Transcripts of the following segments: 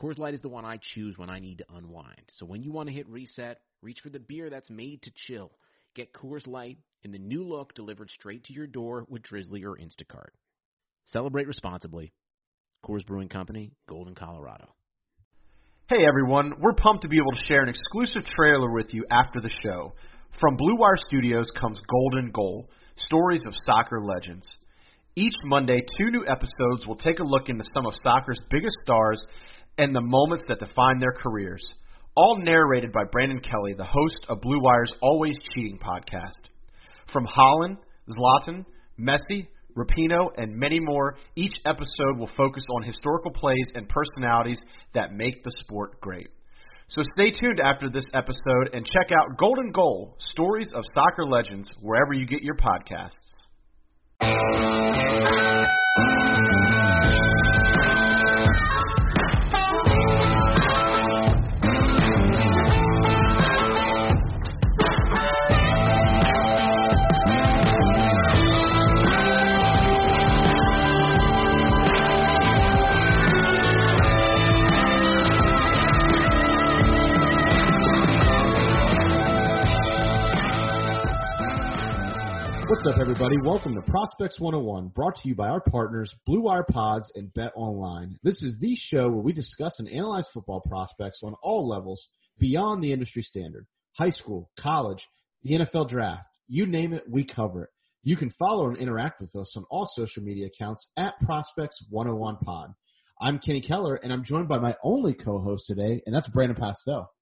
Coors Light is the one I choose when I need to unwind. So when you want to hit reset, reach for the beer that's made to chill. Get Coors Light in the new look delivered straight to your door with Drizzly or Instacart. Celebrate responsibly. Coors Brewing Company, Golden, Colorado. Hey everyone, we're pumped to be able to share an exclusive trailer with you after the show. From Blue Wire Studios comes Golden Goal, stories of soccer legends. Each Monday, two new episodes will take a look into some of soccer's biggest stars and the moments that define their careers. All narrated by Brandon Kelly, the host of Blue Wire's Always Cheating podcast. From Haaland, Zlatan, Messi, Rapinoe, and many more, each episode will focus on historical plays and personalities that make the sport great. So stay tuned after this episode and check out Golden Goal Stories of Soccer Legends wherever you get your podcasts. What's up, everybody? Welcome to Prospects 101, brought to you by our partners, Blue Wire Pods and Bet Online. This is the show where we discuss and analyze football prospects on all levels beyond the industry standard high school, college, the NFL draft. You name it, we cover it. You can follow and interact with us on all social media accounts at Prospects 101 Pod. I'm Kenny Keller, and I'm joined by my only co host today, and that's Brandon Pastel.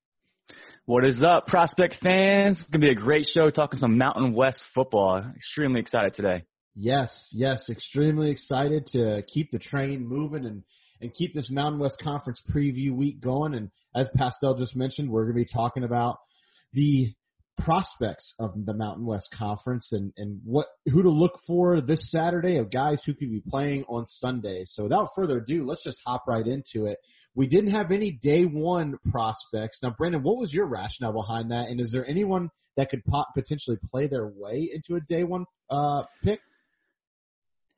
What is up, prospect fans? It's going to be a great show talking some Mountain West football. Extremely excited today. Yes, yes, extremely excited to keep the train moving and, and keep this Mountain West Conference preview week going. And as Pastel just mentioned, we're going to be talking about the prospects of the Mountain West Conference and, and what who to look for this Saturday of guys who could be playing on Sunday. So without further ado, let's just hop right into it. We didn't have any day one prospects. Now, Brandon, what was your rationale behind that? And is there anyone that could pot- potentially play their way into a day one uh, pick?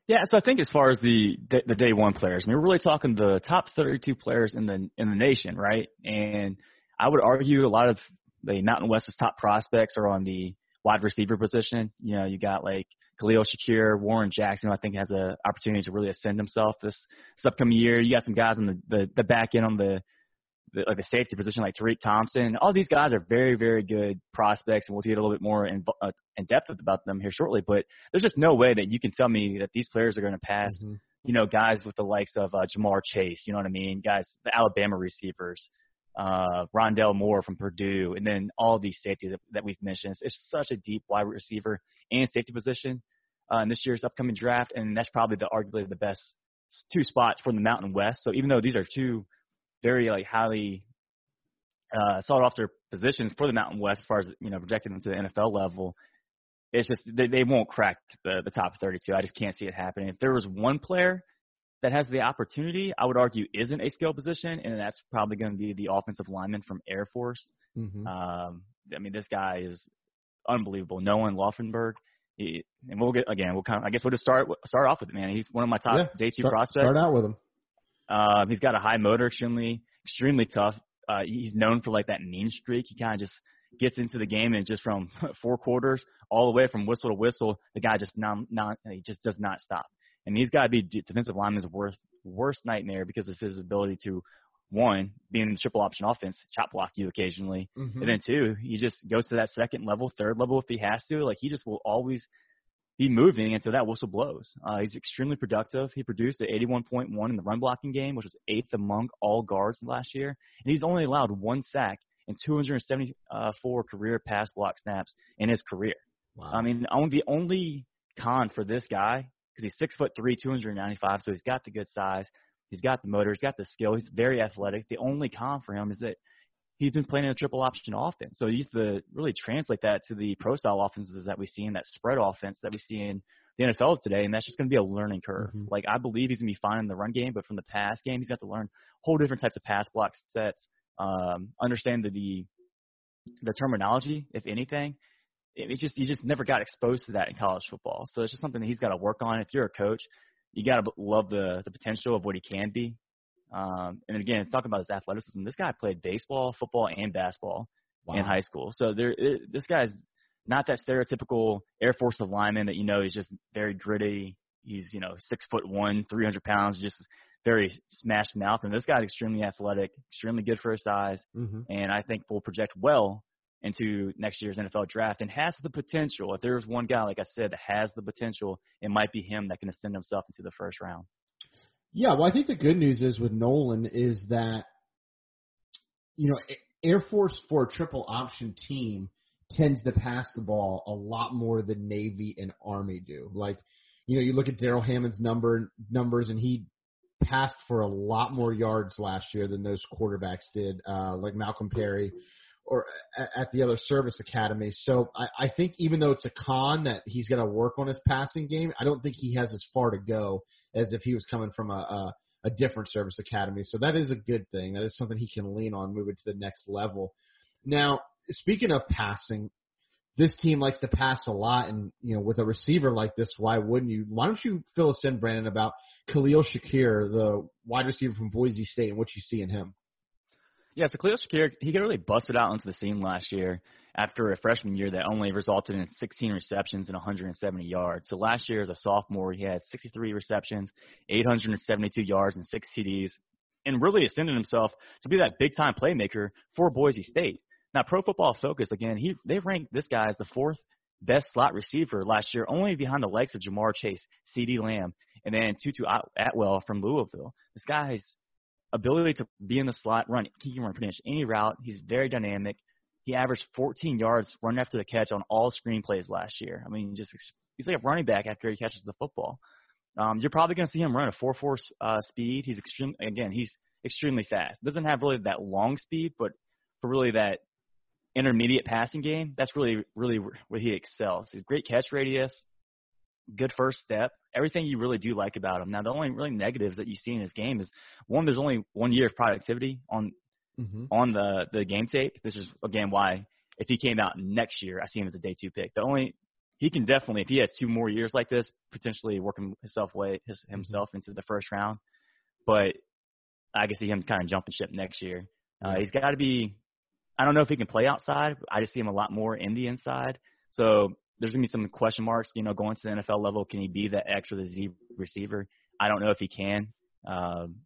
Yeah, so I think as far as the the day one players, I mean, we're really talking the top 32 players in the in the nation, right? And I would argue a lot of the Mountain West's top prospects are on the wide receiver position. You know, you got like Khalil Shakir, Warren Jackson, who I think has an opportunity to really ascend himself this, this upcoming year. You got some guys on the, the, the back end on the, the like the safety position like Tariq Thompson. All these guys are very, very good prospects, and we'll get a little bit more in, uh, in depth about them here shortly. But there's just no way that you can tell me that these players are going to pass, mm-hmm. you know, guys with the likes of uh, Ja'Marr Chase. You know what I mean? Guys, the Alabama receivers, uh, Rondale Moore from Purdue, and then all these safeties that, we've mentioned. It's, such a deep wide receiver and safety position uh, in this year's upcoming draft, and that's probably the arguably the best two spots for the Mountain West. So even though these are two very like highly uh, sought after positions for the Mountain West as far as you know projected to the NFL level, it's just they, they won't crack the the top 32. I just can't see it happening. If there was one player that has the opportunity, I would argue isn't a skill position, and that's probably going to be the offensive lineman from Air Force. Mm-hmm. Um, I mean, this guy is unbelievable. Nolan Laufenberg. He, and we'll get again. We'll kind of. I guess we'll just start start off with it, man. He's one of my top yeah, day two start, prospects. Start out with him. Um, he's got a high motor, extremely extremely tough. Uh, he's known for like that mean streak. He kind of just gets into the game and just from four quarters all the way from whistle to whistle, the guy just not not he just does not stop. And he's got to be defensive lineman's worst worst nightmare because of his ability to one, being in the triple option offense, chop block you occasionally. Mm-hmm. And then two, he just goes to that second level, third level if he has to. Like he just will always be moving until that whistle blows. Uh, he's extremely productive. He produced at 81.1 in the run blocking game, which was eighth among all guards last year. And he's only allowed one sack and 274 career pass block snaps in his career. Wow. I mean, the only con for this guy because he's six foot three, 295, so he's got the good size. He's got the motor. He's got the skill. He's very athletic. The only con for him is that he's been playing in a triple option offense. So you have to really translate that to the pro style offenses that we see in that spread offense that we see in the NFL today, and that's just going to be a learning curve. Mm-hmm. Like I believe he's going to be fine in the run game, but from the pass game, he's got to learn whole different types of pass block sets, um, understand the, the the terminology, if anything. It's just he just never got exposed to that in college football, so it's just something that he's got to work on. If you're a coach, you got to love the the potential of what he can be. Um, and again, talking about his athleticism, this guy played baseball, football, and basketball wow. in high school. So there, it, this guy's not that stereotypical Air Force of lineman that you know is just very gritty. He's you know six foot one, three hundred pounds, just very smashed mouth. And this guy's extremely athletic, extremely good for his size, mm-hmm. and I think will project well into next year's NFL draft and has the potential. If there's one guy, like I said, that has the potential, it might be him that can ascend himself into the first round. Yeah, well, I think the good news is with Nolan is that you know Air Force for a triple option team tends to pass the ball a lot more than Navy and Army do. Like, you know, you look at Daryl Hammond's number numbers, and he passed for a lot more yards last year than those quarterbacks did, uh, like Malcolm Perry or at the other service academy. So I, I think even though it's a con that he's going to work on his passing game, I don't think he has as far to go as if he was coming from a, a a different service academy. So that is a good thing. That is something he can lean on moving to the next level. Now, speaking of passing, this team likes to pass a lot, and you know, with a receiver like this, why wouldn't you? Why don't you fill us in, Brandon, about Khalil Shakir, the wide receiver from Boise State, and what you see in him? Yeah, so Khalil Shakir, he got really busted out onto the scene last year after a freshman year that only resulted in 16 receptions and 170 yards. So last year as a sophomore, he had 63 receptions, 872 yards, and six TDs, and really ascended himself to be that big time playmaker for Boise State. Now, Pro Football Focus again, he they ranked this guy as the fourth best slot receiver last year, only behind the legs of Ja'Marr Chase, CeeDee Lamb, and then Tutu Atwell from Louisville. This guy's ability to be in the slot, run, he can run pretty much any route. He's very dynamic. He averaged 14 yards run after the catch on all screen plays last year. I mean, just he's like a running back after he catches the football. Um, you're probably going to see him run a 4-4 uh, speed. He's extreme again. He's extremely fast. Doesn't have really that long speed, but for really that intermediate passing game, that's really really where he excels. He's great catch radius, good first step, everything you really do like about him. Now, the only really negatives that you see in his game is one, there's only one year of productivity on mm-hmm. on the the game tape. This is again why if he came out next year, I see him as a day two pick. The only he can definitely if he has two more years like this, potentially working himself way his, mm-hmm. himself into the first round. But I can see him kind of jumping ship next year. Uh, he's got to be. I don't know if he can play outside. I just see him a lot more in the inside. So there's gonna be some question marks. You know, going to the NFL level, can he be the X or the Z receiver? I don't know if he can. Um,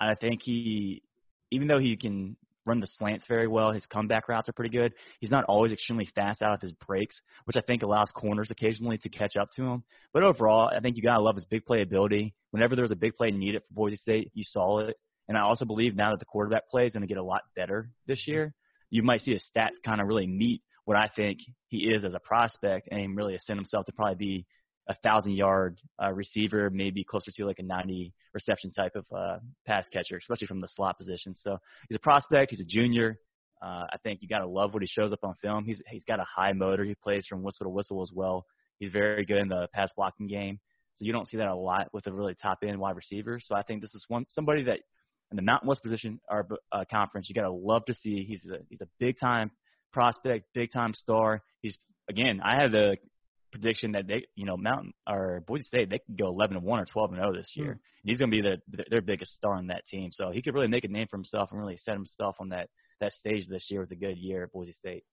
I think he, even though he can run the slants very well, his comeback routes are pretty good. He's not always extremely fast out of his breaks, which I think allows corners occasionally to catch up to him. But overall, I think you gotta love his big play ability. Whenever there was a big play needed for Boise State, you saw it. And I also believe now that the quarterback play is going to get a lot better this year, you might see his stats kind of really meet what I think he is as a prospect and really ascend himself to probably be a thousand yard uh, receiver, maybe closer to like a 90 reception type of uh, pass catcher, especially from the slot position. So he's a prospect. He's a junior. Uh, I think you got to love what he shows up on film. He's he's got a high motor. He plays from whistle to whistle as well. He's very good in the pass blocking game. So you don't see that a lot with a really top end wide receiver. So I think this is one somebody that in the Mountain West position or uh, conference you got to love to see. He's a he's a big time prospect, big time star. He's again, I had the prediction that they, you know, Mountain or Boise State, they could go 11 and one or 12 and 0 this year. Mm-hmm. He's going to be the, their biggest star on that team. So he could really make a name for himself and really set himself on that that stage this year with a good year at Boise State.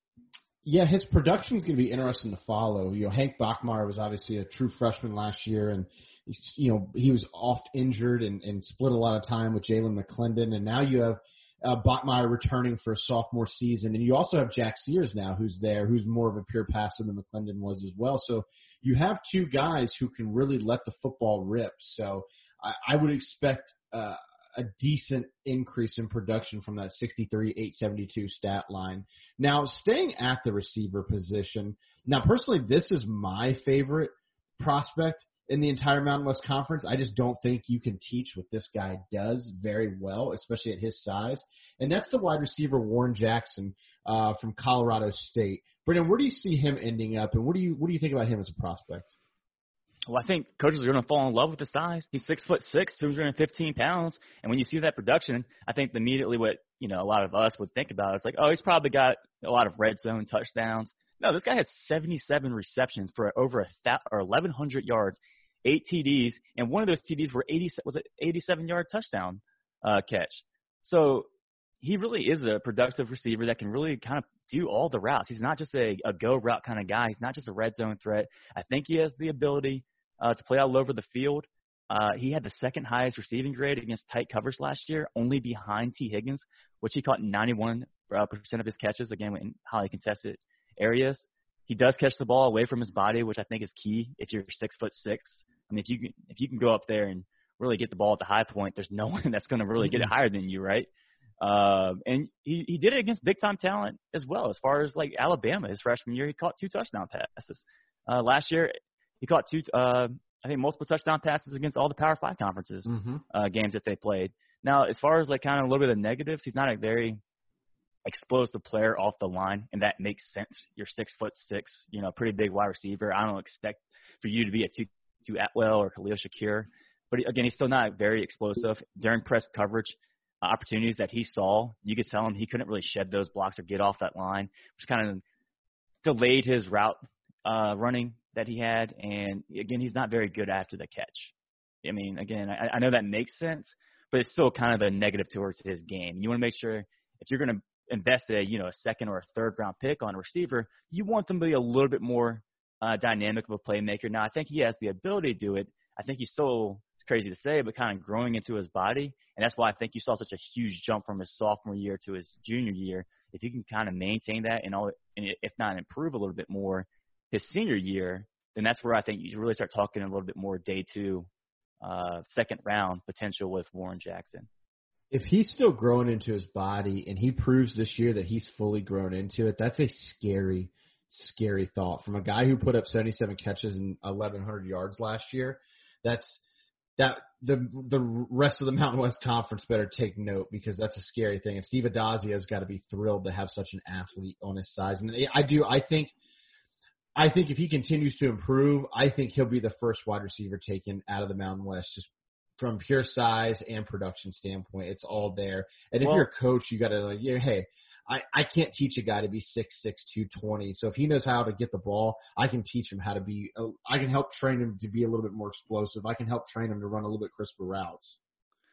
Yeah, his production is going to be interesting to follow. You know, Hank Bachmeier was obviously a true freshman last year, and you know he was oft injured and, and split a lot of time with Jalan McClendon, and now you have uh, Bachmeier returning for a sophomore season, and you also have Jack Sears now, who's there, who's more of a pure passer than McClendon was as well. So you have two guys who can really let the football rip. So I, I would expect uh, a decent increase in production from that 63 872 stat line. Now, staying at the receiver position. Now, personally, this is my favorite prospect in the entire Mountain West Conference. I just don't think you can teach what this guy does very well, especially at his size. And that's the wide receiver Warren Jackson uh, from Colorado State. Brendan, where do you see him ending up, and what do you what do you think about him as a prospect? Well, I think coaches are going to fall in love with the size. He's six foot six, 215 pounds, and when you see that production, I think immediately what you know a lot of us would think about is like, oh, he's probably got a lot of red zone touchdowns. No, this guy had 77 receptions for over a th- or 1,100 yards, eight TDs, and one of those TDs were 80 was an 87 yard touchdown uh, catch. So he really is a productive receiver that can really kind of do all the routes. He's not just a, a go route kind of guy. He's not just a red zone threat. I think he has the ability uh, to play all over the field. Uh, he had the second highest receiving grade against tight covers last year, only behind Tee Higgins, which he caught 91% uh, of his catches, again, in highly contested areas. He does catch the ball away from his body, which I think is key if you're six foot six. I mean, if you can, if you can go up there and really get the ball at the high point, there's no one that's going to really get it mm-hmm. higher than you, right? Uh, and he, he did it against big time talent as well. As far as like Alabama, his freshman year, he caught two touchdown passes. Uh, last year, he caught two, uh, I think multiple touchdown passes against all the Power Five conferences mm-hmm. uh, games that they played. Now, as far as like kind of a little bit of negatives, he's not a very explosive player off the line, and that makes sense. You're six foot six, you know, pretty big wide receiver. I don't expect for you to be a two two Atwell or Khalil Shakir, but again, he's still not very explosive during press coverage. Uh, opportunities that he saw, you could tell him he couldn't really shed those blocks or get off that line, which kind of delayed his route uh, running that he had. And again, he's not very good after the catch. I mean, again, I, I know that makes sense, but it's still kind of a negative towards his game. You want to make sure if you're going to invest a you know a second or a third round pick on a receiver, you want them to be a little bit more uh, dynamic of a playmaker. Now, I think he has the ability to do it. I think he's still it's crazy to say, but kind of growing into his body, and that's why I think you saw such a huge jump from his sophomore year to his junior year. If you can kind of maintain that and all, and if not improve a little bit more, his senior year, then that's where I think you really start talking a little bit more day two, uh, second round potential with Warren Jackson. If he's still growing into his body and he proves this year that he's fully grown into it, that's a scary, scary thought from a guy who put up 77 catches and 1,100 yards last year. That's that the the rest of the Mountain West Conference better take note because that's a scary thing. And Steve Addazio has got to be thrilled to have such an athlete on his size. And I do. I think I think if he continues to improve, I think he'll be the first wide receiver taken out of the Mountain West just from pure size and production standpoint. It's all there. And if well, you're a coach, you got to like, yeah, hey, I, I can't teach a guy to be six six two twenty. So if he knows how to get the ball, I can teach him how to be. Uh, I can help train him to be a little bit more explosive. I can help train him to run a little bit crisper routes.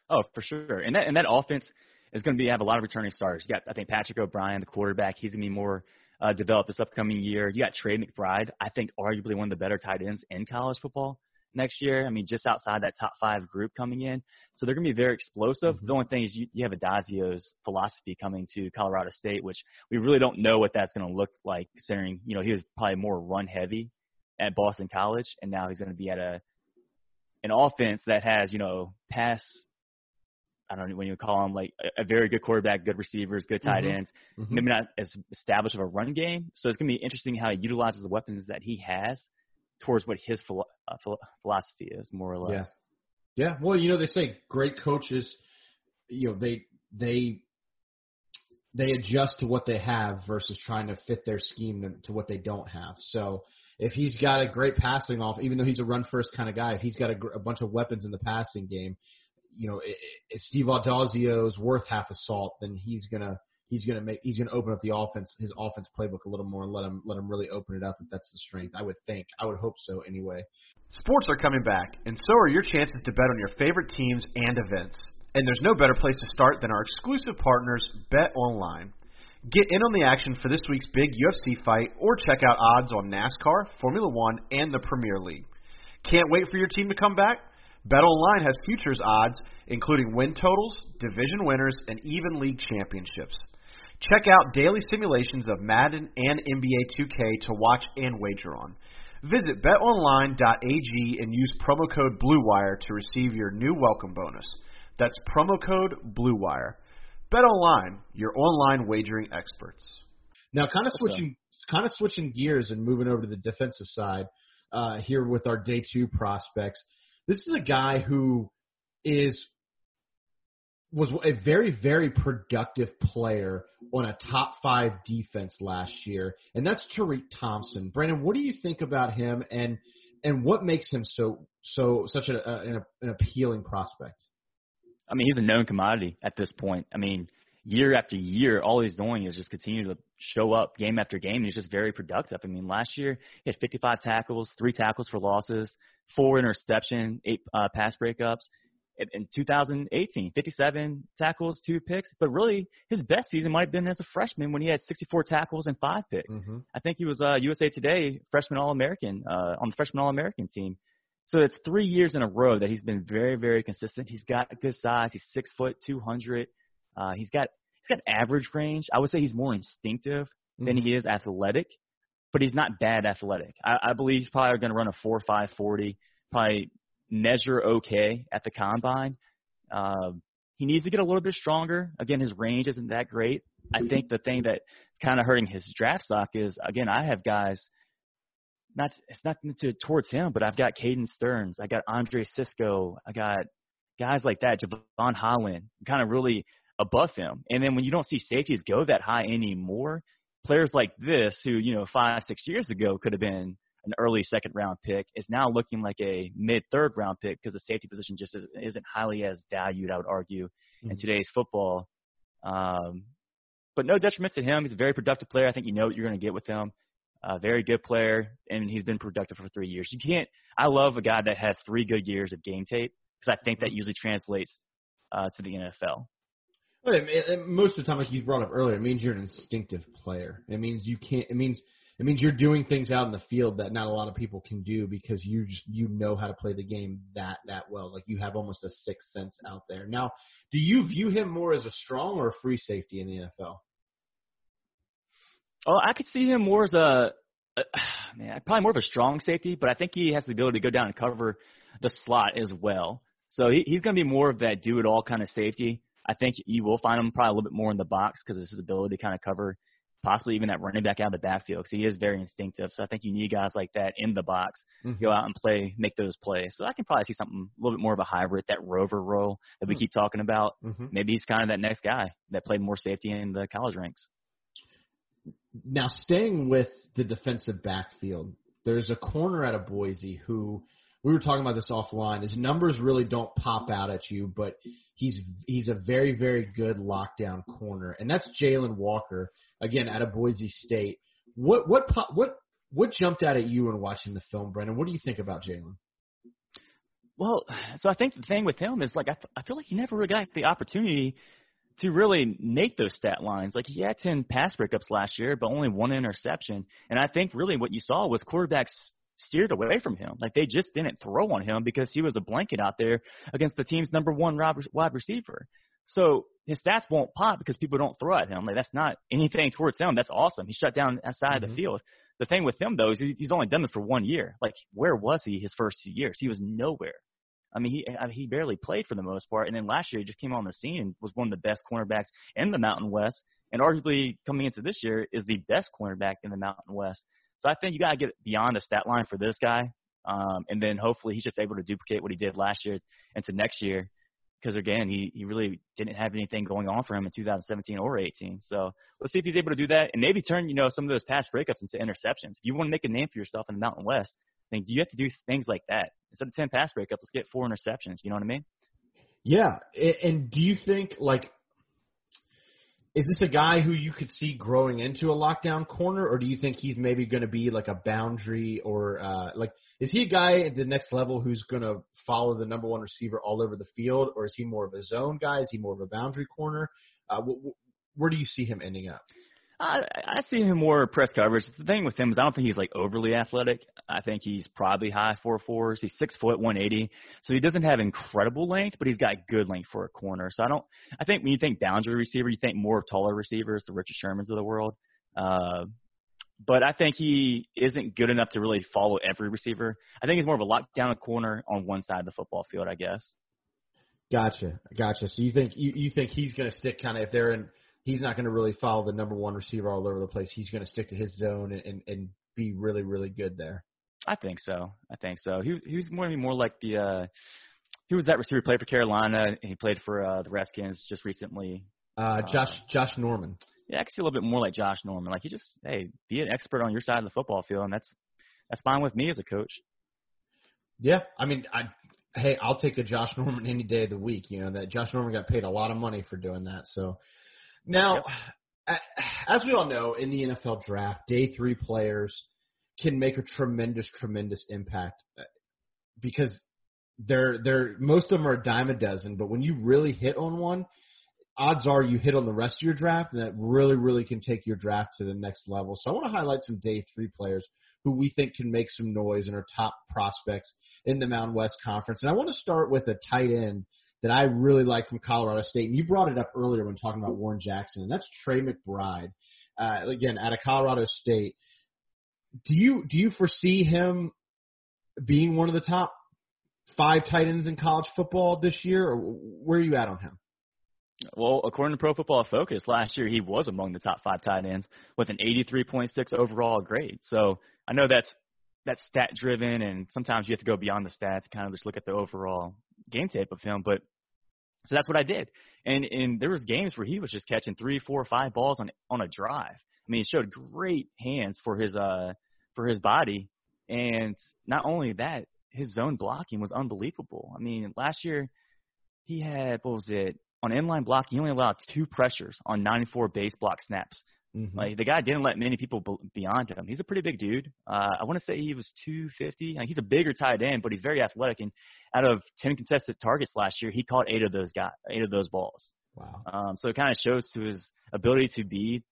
Oh, for sure. And that and that offense is going to be have a lot of returning stars. You got I think Patrick O'Brien, the quarterback. He's going to be more uh, develop this upcoming year. You got Trey McBride, I think arguably one of the better tight ends in college football next year. I mean, just outside that top five group coming in. So they're going to be very explosive. Mm-hmm. The only thing is you, you have Addazio's philosophy coming to Colorado State, which we really don't know what that's going to look like considering, you know, he was probably more run heavy at Boston College and now he's going to be at a, an offense that has, you know, pass I don't know when you call them like a, a very good quarterback, good receivers, good tight mm-hmm. ends. Mm-hmm. Maybe not as established of a run game. So it's going to be interesting how he utilizes the weapons that he has towards what his philo- uh, philosophy is, more or less. Yeah. Yeah. Well, you know, they say great coaches, you know, they they they adjust to what they have versus trying to fit their scheme to what they don't have. So if he's got a great passing off, even though he's a run first kind of guy, if he's got a, a bunch of weapons in the passing game, you know, if Steve Addazio is worth half a salt, then he's gonna he's gonna make he's gonna open up the offense his offense playbook a little more and let him let him really open it up if that's the strength. I would think. I would hope so anyway. Sports are coming back, and so are your chances to bet on your favorite teams and events. And there's no better place to start than our exclusive partners, Bet Online. Get in on the action for this week's big UFC fight or check out odds on NASCAR, Formula One, and the Premier League. Can't wait for your team to come back? BetOnline has futures odds, including win totals, division winners, and even league championships. Check out daily simulations of Madden and NBA 2K to watch and wager on. Visit betonline.ag and use promo code BLUEWIRE to receive your new welcome bonus. That's promo code BLUEWIRE. BetOnline, your online wagering experts. Now, kind of switching, kind of switching gears and moving over to the defensive side. uh, here with our day two prospects. This is a guy who is was a very, very productive player on a top five defense last year, and that's Tariq Thompson. Brandon, what do you think about him, and and what makes him so so such a, a, an, an appealing prospect? I mean, he's a known commodity at this point. I mean, year after year, all he's doing is just continue to show up game after game. He's just very productive. I mean, last year he had 55 tackles, three tackles for losses, four interception, eight uh, pass breakups in 2018, 57 tackles, two picks. But really, his best season might have been as a freshman when he had 64 tackles and five picks. Mm-hmm. I think he was uh, USA Today freshman All American uh, on the freshman All American team. So it's three years in a row that he's been very, very consistent. He's got a good size. He's six foot, 200. Uh, he's got he's got average range. I would say he's more instinctive mm-hmm. than he is athletic, but he's not bad athletic. I, I believe he's probably going to run a four five forty, probably measure okay at the combine. Uh, he needs to get a little bit stronger. Again, his range isn't that great. I think the thing that's kind of hurting his draft stock is again, I have guys. Not it's not to, towards him, but I've got Caden Sterns, I got Andre Cisco, I got guys like that, Jevon Holland, kind of really above him. And then when you don't see safeties go that high anymore, players like this, who you know five six years ago could have been an early second round pick is now looking like a mid third round pick because the safety position just isn't, isn't highly as valued, I would argue, mm-hmm. in today's football. Um, but no detriment to him. He's a very productive player. I think you know what you're going to get with him. A very good player, and he's been productive for three years. You can't. I love a guy that has three good years of game tape because I think that usually translates uh, to the NFL. Most of the time, like you brought up earlier, it means you're an instinctive player. It means you can't. It means it means you're doing things out in the field that not a lot of people can do because you just you know how to play the game that that well. Like you have almost a sixth sense out there. Now, do you view him more as a strong or a free safety in the NFL? Oh, I could see him more as a, a man, probably more of a strong safety, but I think he has the ability to go down and cover the slot as well. So he, he's going to be more of that do it all kind of safety. I think you will find him probably a little bit more in the box because of his ability to kind of cover possibly even that running back out of the backfield because he is very instinctive. So I think you need guys like that in the box, mm-hmm. go out and play, make those plays. So I can probably see something a little bit more of a hybrid, that rover role that we mm-hmm. keep talking about. Mm-hmm. Maybe he's kind of that next guy that played more safety in the college ranks. Now, staying with the defensive backfield, there's a corner out of Boise who we were talking about this offline. His numbers really don't pop out at you, but he's he's a very very good lockdown corner, and that's Jalen Walker again out of Boise State. What what what what jumped out at you when watching the film, Brendan? What do you think about Jalen? Well, so I think the thing with him is like I, I feel like he never really got the opportunity to really make those stat lines. Like he had 10 pass breakups last year, but only one interception. And I think really what you saw was quarterbacks steered away from him. Like they just didn't throw on him because he was a blanket out there against the team's number one wide receiver. So his stats won't pop because people don't throw at him. Like that's not anything towards him. That's awesome. He shut down outside mm-hmm. the field. The thing with him though is he's only done this for one year. Like where was he his first two years? He was nowhere. I mean, he I mean, he barely played for the most part, and then last year he just came on the scene and was one of the best cornerbacks in the Mountain West, and arguably coming into this year is the best cornerback in the Mountain West. So I think you got to get beyond the stat line for this guy, um, and then hopefully he's just able to duplicate what he did last year into next year because again, he he really didn't have anything going on for him in 2017 or 18. So let's see if he's able to do that and maybe turn you know some of those pass breakups into interceptions. If you want to make a name for yourself in the Mountain West, then do you have to do things like that instead of 10 pass breakups? Let's get four interceptions. You know what I mean? Yeah, and do you think like is this a guy who you could see growing into a lockdown corner, or do you think he's maybe going to be like a boundary, or uh, like is he a guy at the next level who's going to follow the number one receiver all over the field, or is he more of a zone guy? Is he more of a boundary corner? Uh, wh- wh- where do you see him ending up? I, see him more press coverage. The thing with him is I don't think he's like overly athletic. I think he's probably high four fours. He's six foot one eighty, so he doesn't have incredible length, but he's got good length for a corner. So I don't. I think when you think boundary receiver, you think more of taller receivers, the Richard Shermans of the world. Uh, but I think he isn't good enough to really follow every receiver. I think he's more of a lockdown corner on one side of the football field, I guess. Gotcha, gotcha. So you think you, you think he's going to stick kind of if they're in he's not going to really follow the number one receiver all over the place. He's going to stick to his zone and, and, and be really, really good there. I think so. I think so. He he was more more like the uh he was that receiver played for Carolina and he played for uh the Redskins just recently. Uh, Josh Josh Norman. Yeah, I can see a little bit more like Josh Norman. Like you just hey, be an expert on your side of the football field and that's that's fine with me as a coach. Yeah, I mean, I hey, I'll take a Josh Norman any day of the week. You know that Josh Norman got paid a lot of money for doing that. So now, yep. as we all know, in the NFL draft, day three players can make a tremendous, tremendous impact uh, because they're they're most of them are a dime a dozen. But when you really hit on one, odds are you hit on the rest of your draft, and that really, really can take your draft to the next level. So I want to highlight some day three players who we think can make some noise and are top prospects in the Mountain West Conference. And I want to start with a tight end that I really like from Colorado State. And you brought it up earlier when talking about Warren Jackson, and that's Trey McBride. Uh, again, out of Colorado State. Do you do you foresee him being one of the top five tight ends in college football this year, or where are you at on him? Well, according to Pro Football Focus, last year he was among the top five tight ends with an 83.6 overall grade. So I know that's that's stat driven, and sometimes you have to go beyond the stats, kind of just look at the overall game tape of him. But so that's what I did, and and there was games where he was just catching three, four, five balls on on a drive. I mean, he showed great hands for his uh for his body, and not only that, his zone blocking was unbelievable. I mean, last year he had what was it on inline block? He only allowed two pressures on 94 base block snaps. Mm-hmm. Like the guy didn't let many people beyond him. He's a pretty big dude. Uh, I want to say he was 250. Like, he's a bigger tight end, but he's very athletic. And out of 10 contested targets last year, he caught eight of those guys, eight of those balls. Wow. Um, so it kind of shows to his ability to be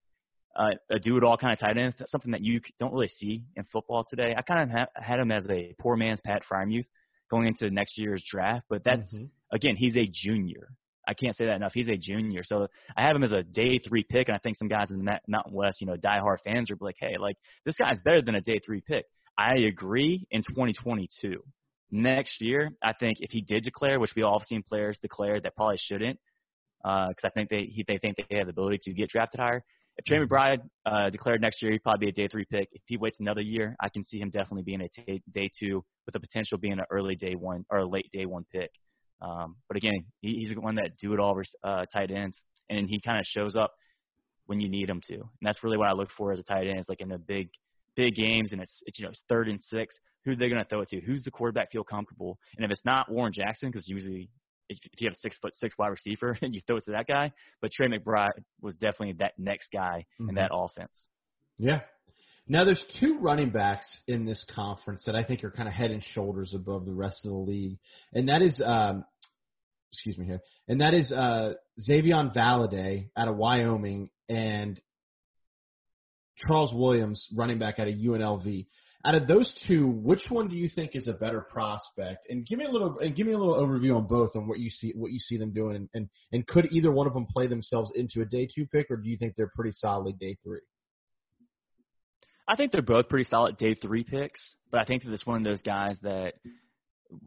uh, a do-it-all kind of tight end. Something that you don't really see in football today. I kind of ha- had him as a poor man's Pat Freiermuth going into next year's draft, but that's mm-hmm. again, he's a junior. I can't say that enough. He's a junior, so I have him as a day three pick, and I think some guys in the Mountain West, you know, diehard fans are like, hey, like this guy's better than a day three pick. I agree in 2022. Next year, I think if he did declare, which we all have seen players declare that probably shouldn't, because uh, I think they he, they think they have the ability to get drafted higher. If Trey mm-hmm. McBride uh, declared next year, he'd probably be a day three pick. If he waits another year, I can see him definitely being a t- day two with the potential being an early day one or a late day one pick. Um, but again, he, he's the one that do it all uh, tight ends, and he kind of shows up when you need him to. And that's really what I look for as a tight end. Is like in the big, big games, and it's, it's you know it's third and six. Who are they going to throw it to? Who's the quarterback feel comfortable? And if it's not Warren Jackson, because usually if you have a six foot six wide receiver and you throw it to that guy, but Trey McBride was definitely that next guy mm-hmm. in that offense. Yeah, now, there's two running backs in this conference that I think are kind of head and shoulders above the rest of the league, and that is, um, excuse me here, and that is uh, Xavier Valladay out of Wyoming and Charles Williams, running back out of UNLV. Out of those two, which one do you think is a better prospect? And give me a little and give me a little overview on both on what you see what you see them doing, and, and could either one of them play themselves into a day two pick, or do you think they're pretty solidly day three? I think they're both pretty solid day three picks, but I think that it's one of those guys that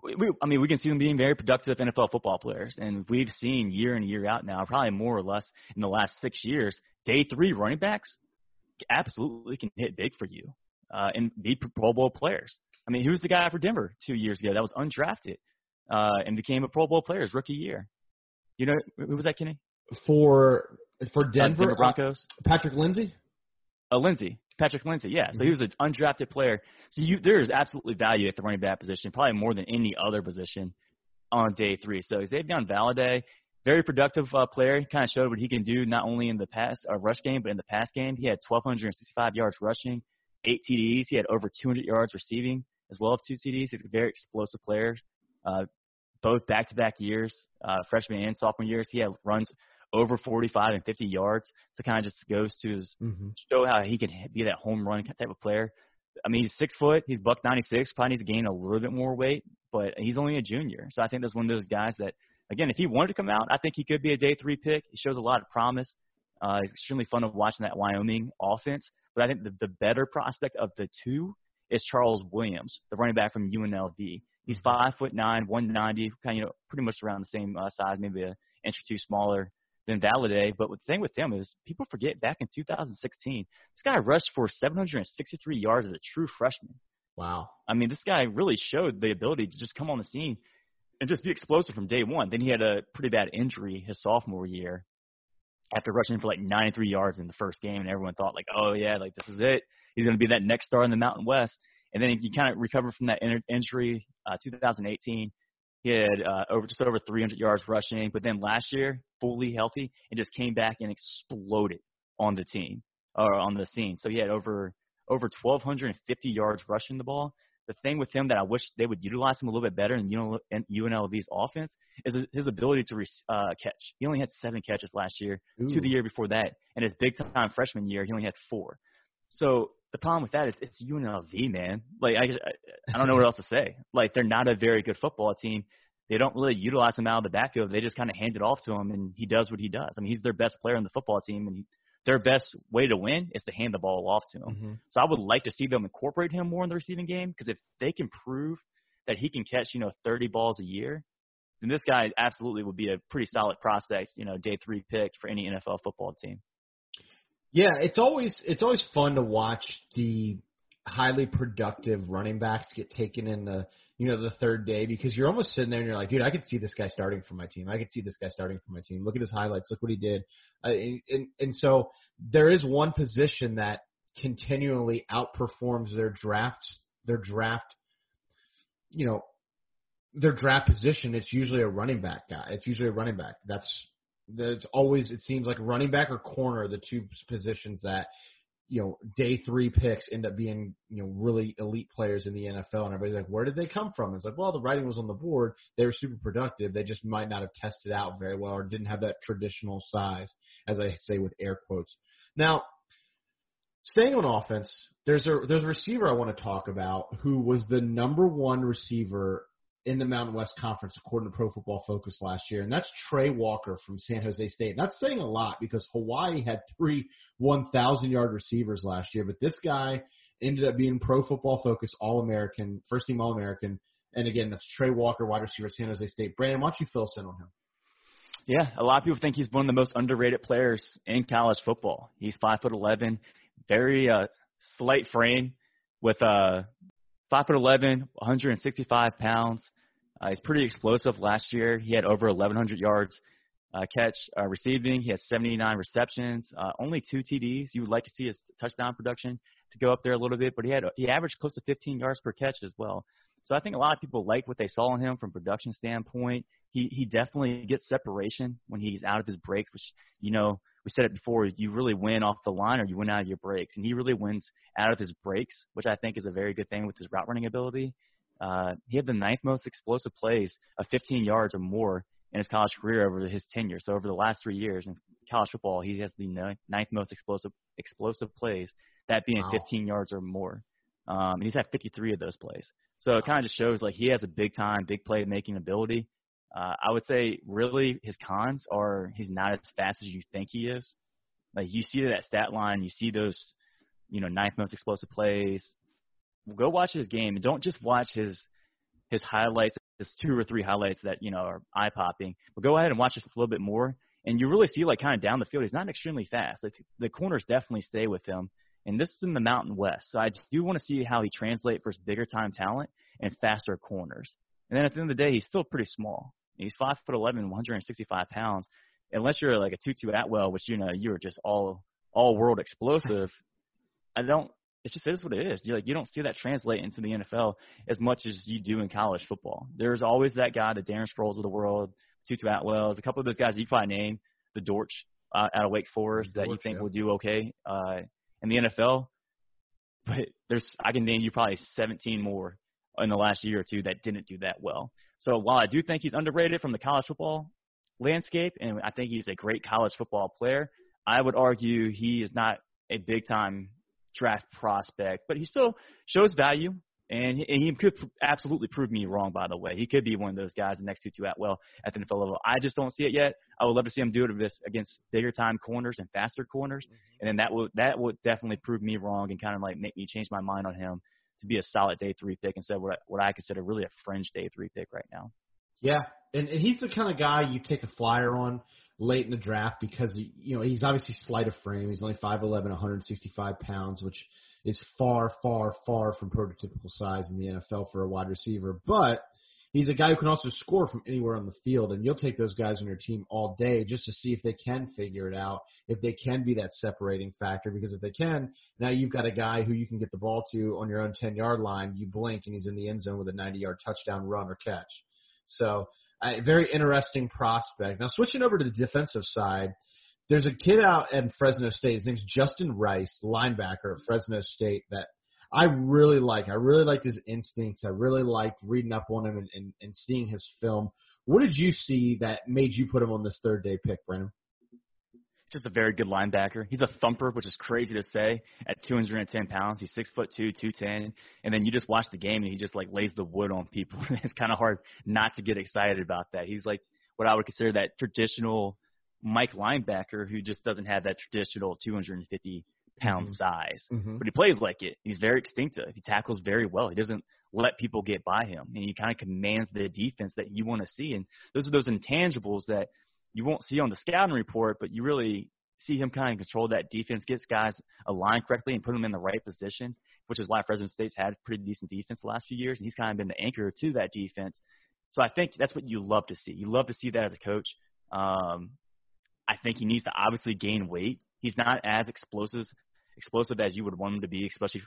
we, I mean, we can see them being very productive NFL football players, and we've seen year in year out now, probably more or less in the last six years, day three running backs absolutely can hit big for you uh, and be Pro Bowl players. I mean, who was the guy for Denver two years ago that was undrafted uh, and became a Pro Bowl player his rookie year? You know, who was that, Kenny? For for Denver, uh, Denver Broncos, Patrick Lindsay. Uh, Lindsay. Patrick Lindsay, yeah. So he mm-hmm. was an undrafted player. So you, there is absolutely value at the running back position, probably more than any other position on day three. So Xavier Valladay, very productive uh, player. He kind of showed what he can do not only in the pass uh, rush game, but in the pass game. He had 1,265 yards rushing, eight TDs. He had over 200 yards receiving as well as two TDs. He's a very explosive player. Uh, both back-to-back years, uh, freshman and sophomore years, he had runs over 45 and 50 yards. So kind of just goes to his mm-hmm. show how he can be that home run type of player. I mean, he's six foot. He's buck 96. Probably needs to gain a little bit more weight, but he's only a junior. So I think that's one of those guys that, again, if he wanted to come out, I think he could be a day three pick. He shows a lot of promise. Uh, it's extremely fun of watching that Wyoming offense. But I think the, the better prospect of the two is Charles Williams, the running back from UNLV. He's mm-hmm. five foot nine, 190, kind of you know, pretty much around the same uh, size, maybe an inch or two smaller than Valladay. But the thing with him is people forget back in 2016, this guy rushed for 763 yards as a true freshman. Wow. I mean, this guy really showed the ability to just come on the scene and just be explosive from day one. Then he had a pretty bad injury his sophomore year after rushing for like 93 yards in the first game, and everyone thought like, oh yeah, like this is it. He's going to be that next star in the Mountain West. And then he kind of recovered from that injury. Uh, 2018, he had uh, over just over 300 yards rushing, but then last year, fully healthy, and just came back and exploded on the team or on the scene. So he had over over 1,250 yards rushing the ball. The thing with him that I wish they would utilize him a little bit better in UNLV's offense is his ability to uh, catch. He only had seven catches last year, Ooh. two the year before that, and his big time freshman year he only had four. So the problem with that is it's UNLV, man. Like I, I don't know what else to say. Like they're not a very good football team. They don't really utilize him out of the backfield. They just kind of hand it off to him, and he does what he does. I mean, he's their best player on the football team, and he, their best way to win is to hand the ball off to him. Mm-hmm. So I would like to see them incorporate him more in the receiving game because if they can prove that he can catch, you know, 30 balls a year, then this guy absolutely would be a pretty solid prospect, you know, day three pick for any NFL football team. Yeah, it's always it's always fun to watch the highly productive running backs get taken in the you know the third day because you're almost sitting there and you're like, dude, I could see this guy starting for my team. I could see this guy starting for my team. Look at his highlights. Look what he did. Uh, and, and so there is one position that continually outperforms their drafts their draft you know their draft position it's usually a running back guy it's usually a running back that's there's always it seems like running back or corner the two positions that you know day three picks end up being you know really elite players in the NFL and everybody's like where did they come from? It's like well the writing was on the board. They were super productive. They just might not have tested out very well or didn't have that traditional size as I say with air quotes. Now staying on offense there's a there's a receiver I want to talk about who was the number one receiver in the Mountain West Conference, according to Pro Football Focus last year, and that's Tre Walker from San Jose State. And that's saying a lot because Hawaii had three 1,000 yard receivers last year, but this guy ended up being Pro Football Focus All American, first team All American. And again, that's Tre Walker, wide receiver, San Jose State. Brandon, why don't you fill us in on him? Yeah, a lot of people think he's one of the most underrated players in college football. He's five foot eleven, very uh, slight frame, with a uh, Five foot eleven, 165 pounds. Uh, he's pretty explosive. Last year, he had over 1,100 yards uh, catch uh, receiving. He has 79 receptions, uh, only two TDs. You would like to see his touchdown production to go up there a little bit, but he had he averaged close to 15 yards per catch as well. So I think a lot of people like what they saw in him from production standpoint. He he definitely gets separation when he's out of his breaks, which you know we said it before, you really win off the line or you win out of your breaks. And he really wins out of his breaks, which I think is a very good thing with his route running ability. Uh, he had the ninth most explosive plays of 15 yards or more in his college career over his tenure. So over the last three years in college football, he has the ninth most explosive explosive plays, that being wow. 15 yards or more. Um, and he's had 53 of those plays. So it kind of just shows like he has a big time, big play making ability. Uh, I would say really his cons are he's not as fast as you think he is. Like you see that stat line, you see those, you know, ninth most explosive plays. Go watch his game and don't just watch his his highlights, his two or three highlights that you know are eye popping. But go ahead and watch this a little bit more, and you really see like kind of down the field. He's not extremely fast. Like, the corners definitely stay with him, and this is in the Mountain West. So I do want to see how he translates for bigger time talent and faster corners. And then at the end of the day, he's still pretty small. He's five foot eleven, 165 pounds. Unless you're like a Tutu Atwell, which you know you're just all all world explosive. I don't. It just is what it is. You like you don't see that translate into the NFL as much as you do in college football. There's always that guy, the Darren Sproles of the world, Tutu Atwells, a couple of those guys you probably name, the Dortch uh, out of Wake Forest Dortch, that you think yeah. will do okay uh, in the NFL. But there's I can name you probably 17 more in the last year or two that didn't do that well. So while I do think he's underrated from the college football landscape, and I think he's a great college football player, I would argue he is not a big time draft prospect, but he still shows value. And he, and he could absolutely prove me wrong, by the way. He could be one of those guys the next to Atwell at well at the NFL level. I just don't see it yet. I would love to see him do it against bigger time corners and faster corners, mm-hmm. and then that would that would definitely prove me wrong and kind of like make me change my mind on him to be a solid day three pick instead of what I, what I consider really a fringe day three pick right now. Yeah, and, and he's the kind of guy you take a flyer on late in the draft because you know he's obviously slight of frame. He's only 5'11", 165 pounds, which is far, far, far from prototypical size in the NFL for a wide receiver. But he's a guy who can also score from anywhere on the field, and you'll take those guys on your team all day just to see if they can figure it out, if they can be that separating factor. Because if they can, now you've got a guy who you can get the ball to on your own 10 yard line. You blink, and he's in the end zone with a 90 yard touchdown run or catch. So, a very interesting prospect. Now, switching over to the defensive side. There's a kid out at Fresno State. His name's Justin Rice, linebacker at Fresno State, that I really like. I really liked his instincts. I really liked reading up on him and, and, and seeing his film. What did you see that made you put him on this third day pick, Brandon? Just a very good linebacker. He's a thumper, which is crazy to say. At 210 pounds, he's six foot two, 210, and then you just watch the game and he just like lays the wood on people. it's kind of hard not to get excited about that. He's like what I would consider that traditional Mike linebacker who just doesn't have that traditional 250 pound mm-hmm. size, mm-hmm. but he plays like it. He's very instinctive. He tackles very well. He doesn't let people get by him, and he kind of commands the defense that you want to see. And those are those intangibles that you won't see on the scouting report, but you really see him kind of control that defense, gets guys aligned correctly, and put them in the right position, which is why Fresno State's had pretty decent defense the last few years, and he's kind of been the anchor to that defense. So I think that's what you love to see. You love to see that as a coach. Um, I think he needs to obviously gain weight. He's not as explosive explosive as you would want him to be, especially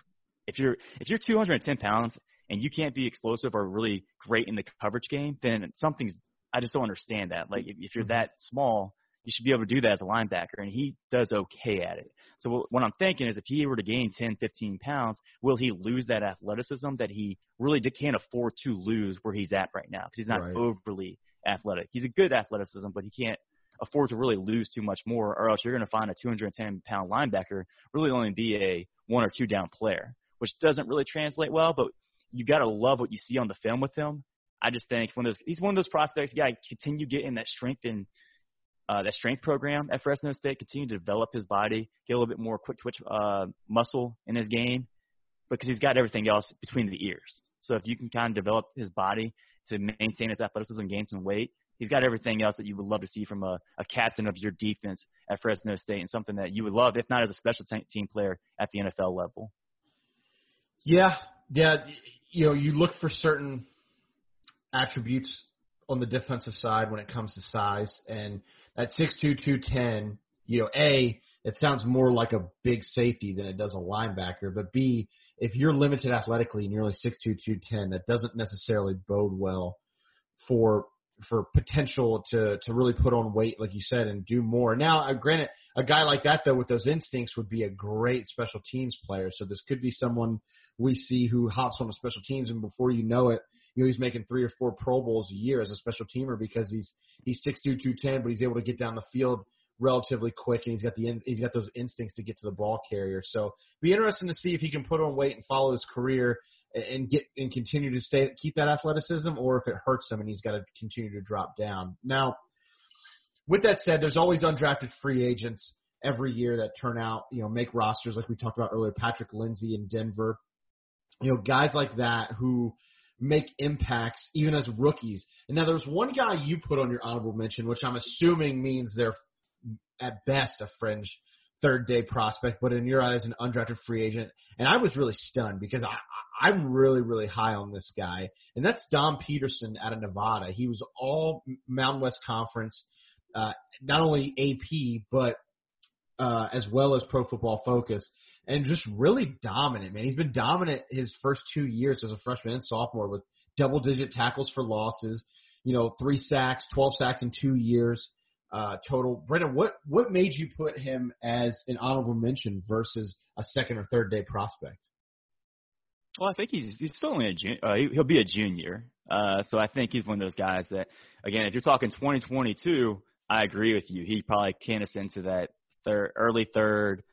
if you're if you're 210 pounds and you can't be explosive or really great in the coverage game, then something's I just don't understand that. Like if, if you're mm-hmm. that small, you should be able to do that as a linebacker, and he does okay at it. So what I'm thinking is, if he were to gain 10, 15 pounds, will he lose that athleticism that he really can't afford to lose where he's at right now because he's not right. overly athletic. He's a good athleticism, but he can't afford to really lose too much more, or else you're going to find a 210 pound linebacker really only be a one or two down player, which doesn't really translate well. But you got to love what you see on the film with him. I just think of those he's one of those prospects. Got to continue getting that strength and uh, that strength program at Fresno State. Continue to develop his body, get a little bit more quick twitch uh, muscle in his game, because he's got everything else between the ears. So if you can kind of develop his body to maintain his athleticism, gain some weight, he's got everything else that you would love to see from a, a captain of your defense at Fresno State and something that you would love, if not as a special team player at the NFL level. Yeah, yeah. You know, you look for certain attributes on the defensive side when it comes to size, and at six two two ten, you know, a it sounds more like a big safety than it does a linebacker, but b if you're limited athletically and you're only six two two ten, that doesn't necessarily bode well for for potential to to really put on weight, like you said, and do more. Now, uh, granted, a guy like that though with those instincts would be a great special teams player. So this could be someone we see who hops on the special teams, and before you know it, you know he's making three or four Pro Bowls a year as a special teamer because he's he's six two two ten, but he's able to get down the field relatively quick, and he's got the he's got those instincts to get to the ball carrier. So be interesting to see if he can put on weight and follow his career and get and continue to stay keep that athleticism, or if it hurts him and he's got to continue to drop down. Now, with that said, there's always undrafted free agents every year that turn out, you know, make rosters like we talked about earlier. Patrick Lindsay in Denver, you know, guys like that who make impacts even as rookies. And now there's one guy you put on your honorable mention, which I'm assuming means they're at best a fringe third day prospect, but in your eyes, an undrafted free agent. And I was really stunned because I, I'm really, really high on this guy, and that's Dom Peterson out of Nevada. He was all Mountain West Conference, uh, not only AP but uh, as well as Pro Football Focus, and just really dominant. Man, he's been dominant his first two years as a freshman and sophomore with double-digit tackles for losses. You know, three sacks, twelve sacks in two years uh, total. Brandon, what what made you put him as an honorable mention versus a second or third day prospect? Well, I think he's he's still only a junior. Uh, he, he'll be a junior. Uh, so I think he's one of those guys that, again, if you're talking 2022, I agree with you. He probably can ascend to that third, early third,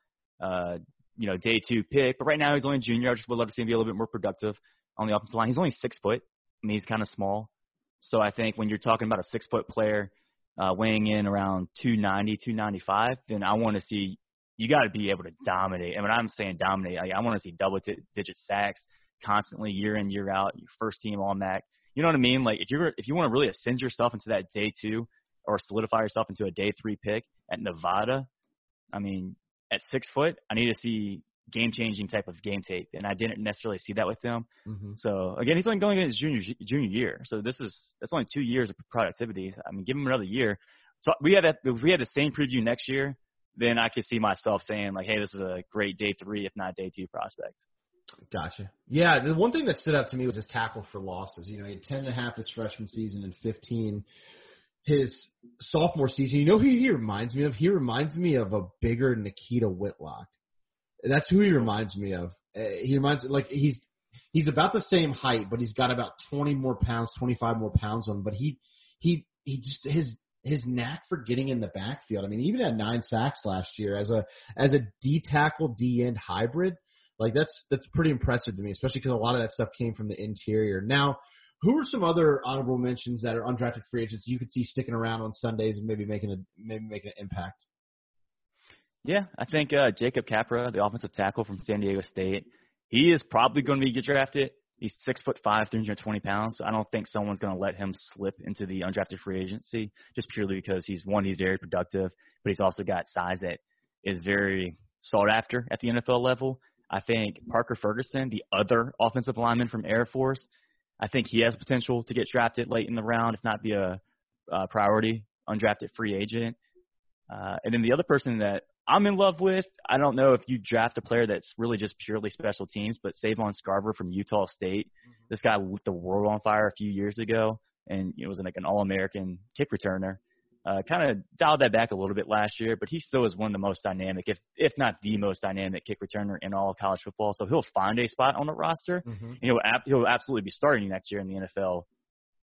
uh, you know, day two pick. But right now he's only a junior. I just would love to see him be a little bit more productive on the offensive line. He's only six foot. I mean, he's kind of small. So I think when you're talking about a six foot player uh, weighing in around 290, 295, then I want to see you got to be able to dominate. And when I'm saying dominate, I, I want to see double digit sacks constantly, year in year out. Your first team all MAC. You know what I mean? Like if you're if you want to really ascend yourself into that day two or solidify yourself into a day three pick at Nevada, I mean at six foot, I need to see game changing type of game tape, and I didn't necessarily see that with him. Mm-hmm. So again, he's only going in his junior junior year, so this is that's only two years of productivity. I mean, give him another year. So we had that, if we had the same preview next year, then I could see myself saying like, hey, this is a great day three, if not day two prospect. Gotcha. Yeah, the one thing that stood out to me was his tackle for losses. You know, he had ten and a half his freshman season and fifteen his sophomore season. You know who he reminds me of? He reminds me of a bigger Nikita Whitlock. That's who he reminds me of. Uh, he reminds like he's he's about the same height, but he's got about twenty more pounds, twenty five more pounds on. Him, but he he he just his his knack for getting in the backfield. I mean, he even had nine sacks last year as a as a D tackle D end hybrid. Like that's that's pretty impressive to me, especially because a lot of that stuff came from the interior. Now, who are some other honorable mentions that are undrafted free agents you could see sticking around on Sundays and maybe making a maybe making an impact? Yeah, I think uh, Jacob Capra, the offensive tackle from San Diego State, he is probably going to be drafted. He's six foot five, 320 pounds. So I don't think someone's going to let him slip into the undrafted free agency just purely because he's one, he's very productive, but he's also got size that is very sought after at the NFL level. I think Parker Ferguson, the other offensive lineman from Air Force, I think he has potential to get drafted late in the round, if not be a, a priority undrafted free agent. Uh, and then the other person that I'm in love with, I don't know if you draft a player that's really just purely special teams, but Savon Scarver from Utah State. Mm-hmm. This guy lit the world on fire a few years ago, and it was like an All-American kick returner. Uh, kind of dialed that back a little bit last year, but he still is one of the most dynamic, if if not the most dynamic kick returner in all of college football. So he'll find a spot on the roster, mm-hmm. and he'll ab- he'll absolutely be starting next year in the NFL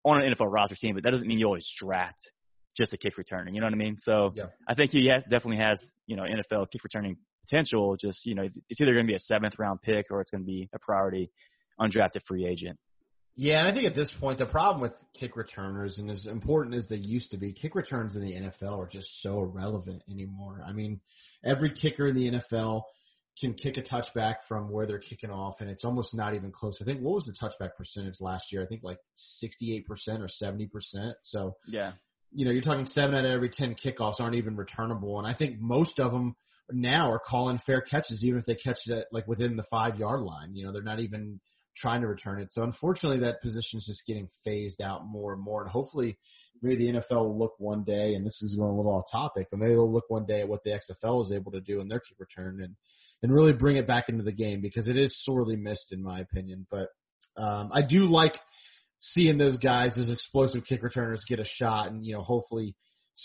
on an NFL roster team. But that doesn't mean you always draft just a kick returner. You know what I mean? So yeah. I think he has, definitely has you know NFL kick returning potential. Just you know, it's either going to be a seventh round pick or it's going to be a priority undrafted free agent. Yeah, and I think at this point the problem with kick returners, and as important as they used to be, kick returns in the NFL are just so irrelevant anymore. I mean, every kicker in the NFL can kick a touchback from where they're kicking off, and it's almost not even close. I think what was the touchback percentage last year? I think like 68% or 70%. So yeah, you know, you're talking seven out of every 10 kickoffs aren't even returnable, and I think most of them now are calling fair catches, even if they catch it at, like within the five yard line. You know, they're not even trying to return it. So unfortunately, that position is just getting phased out more and more. And hopefully, maybe the NFL will look one day, and this is going a little off topic, but maybe they'll look one day at what the XFL is able to do in their kick return and and really bring it back into the game because it is sorely missed in my opinion. But um, I do like seeing those guys, those explosive kick returners, get a shot, and you know, hopefully.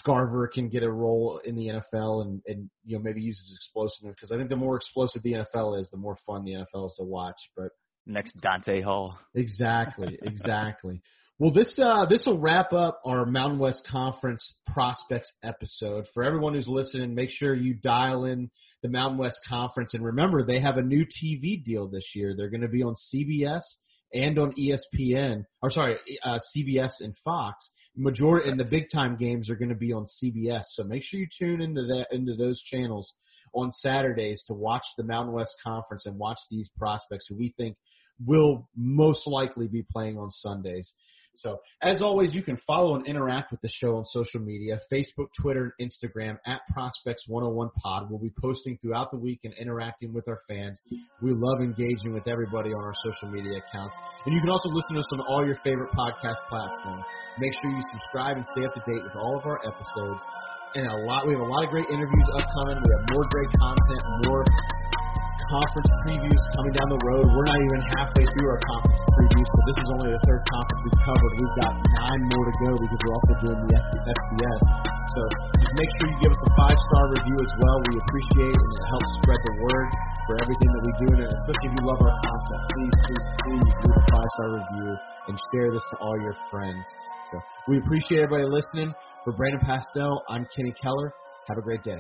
Scarver can get a role in the NFL and, and you know maybe use his explosiveness because I think the more explosive the NFL is, the more fun the NFL is to watch. But next Dante Hall. Exactly, exactly. well, this uh, this will wrap up our Mountain West Conference prospects episode. For everyone who's listening, make sure you dial in the Mountain West Conference, and remember they have a new TV deal this year. They're going to be on CBS and on ESPN, or sorry, uh, CBS and Fox. Majority and the big time games are going to be on CBS. So make sure you tune into that into those channels on Saturdays to watch the Mountain West Conference and watch these prospects who we think will most likely be playing on Sundays. So, as always, you can follow and interact with the show on social media Facebook, Twitter, and Instagram at Prospects 101 Pod. We'll be posting throughout the week and interacting with our fans. We love engaging with everybody on our social media accounts. And you can also listen to us on all your favorite podcast platforms. Make sure you subscribe and stay up to date with all of our episodes. And a lot, we have a lot of great interviews upcoming. We have more great content, more conference previews coming down the road. We're not even halfway through our conference previews, but this is only the third conference we've covered. We've got nine more to go because we're also doing the FCS. So just make sure you give us a five star review as well. We appreciate it and it helps spread the word for everything that we do, and especially if you love our content, please, please, please leave a five star review and share this to all your friends. So we appreciate everybody listening. For Brandon Pastel, I'm Kenny Keller. Have a great day.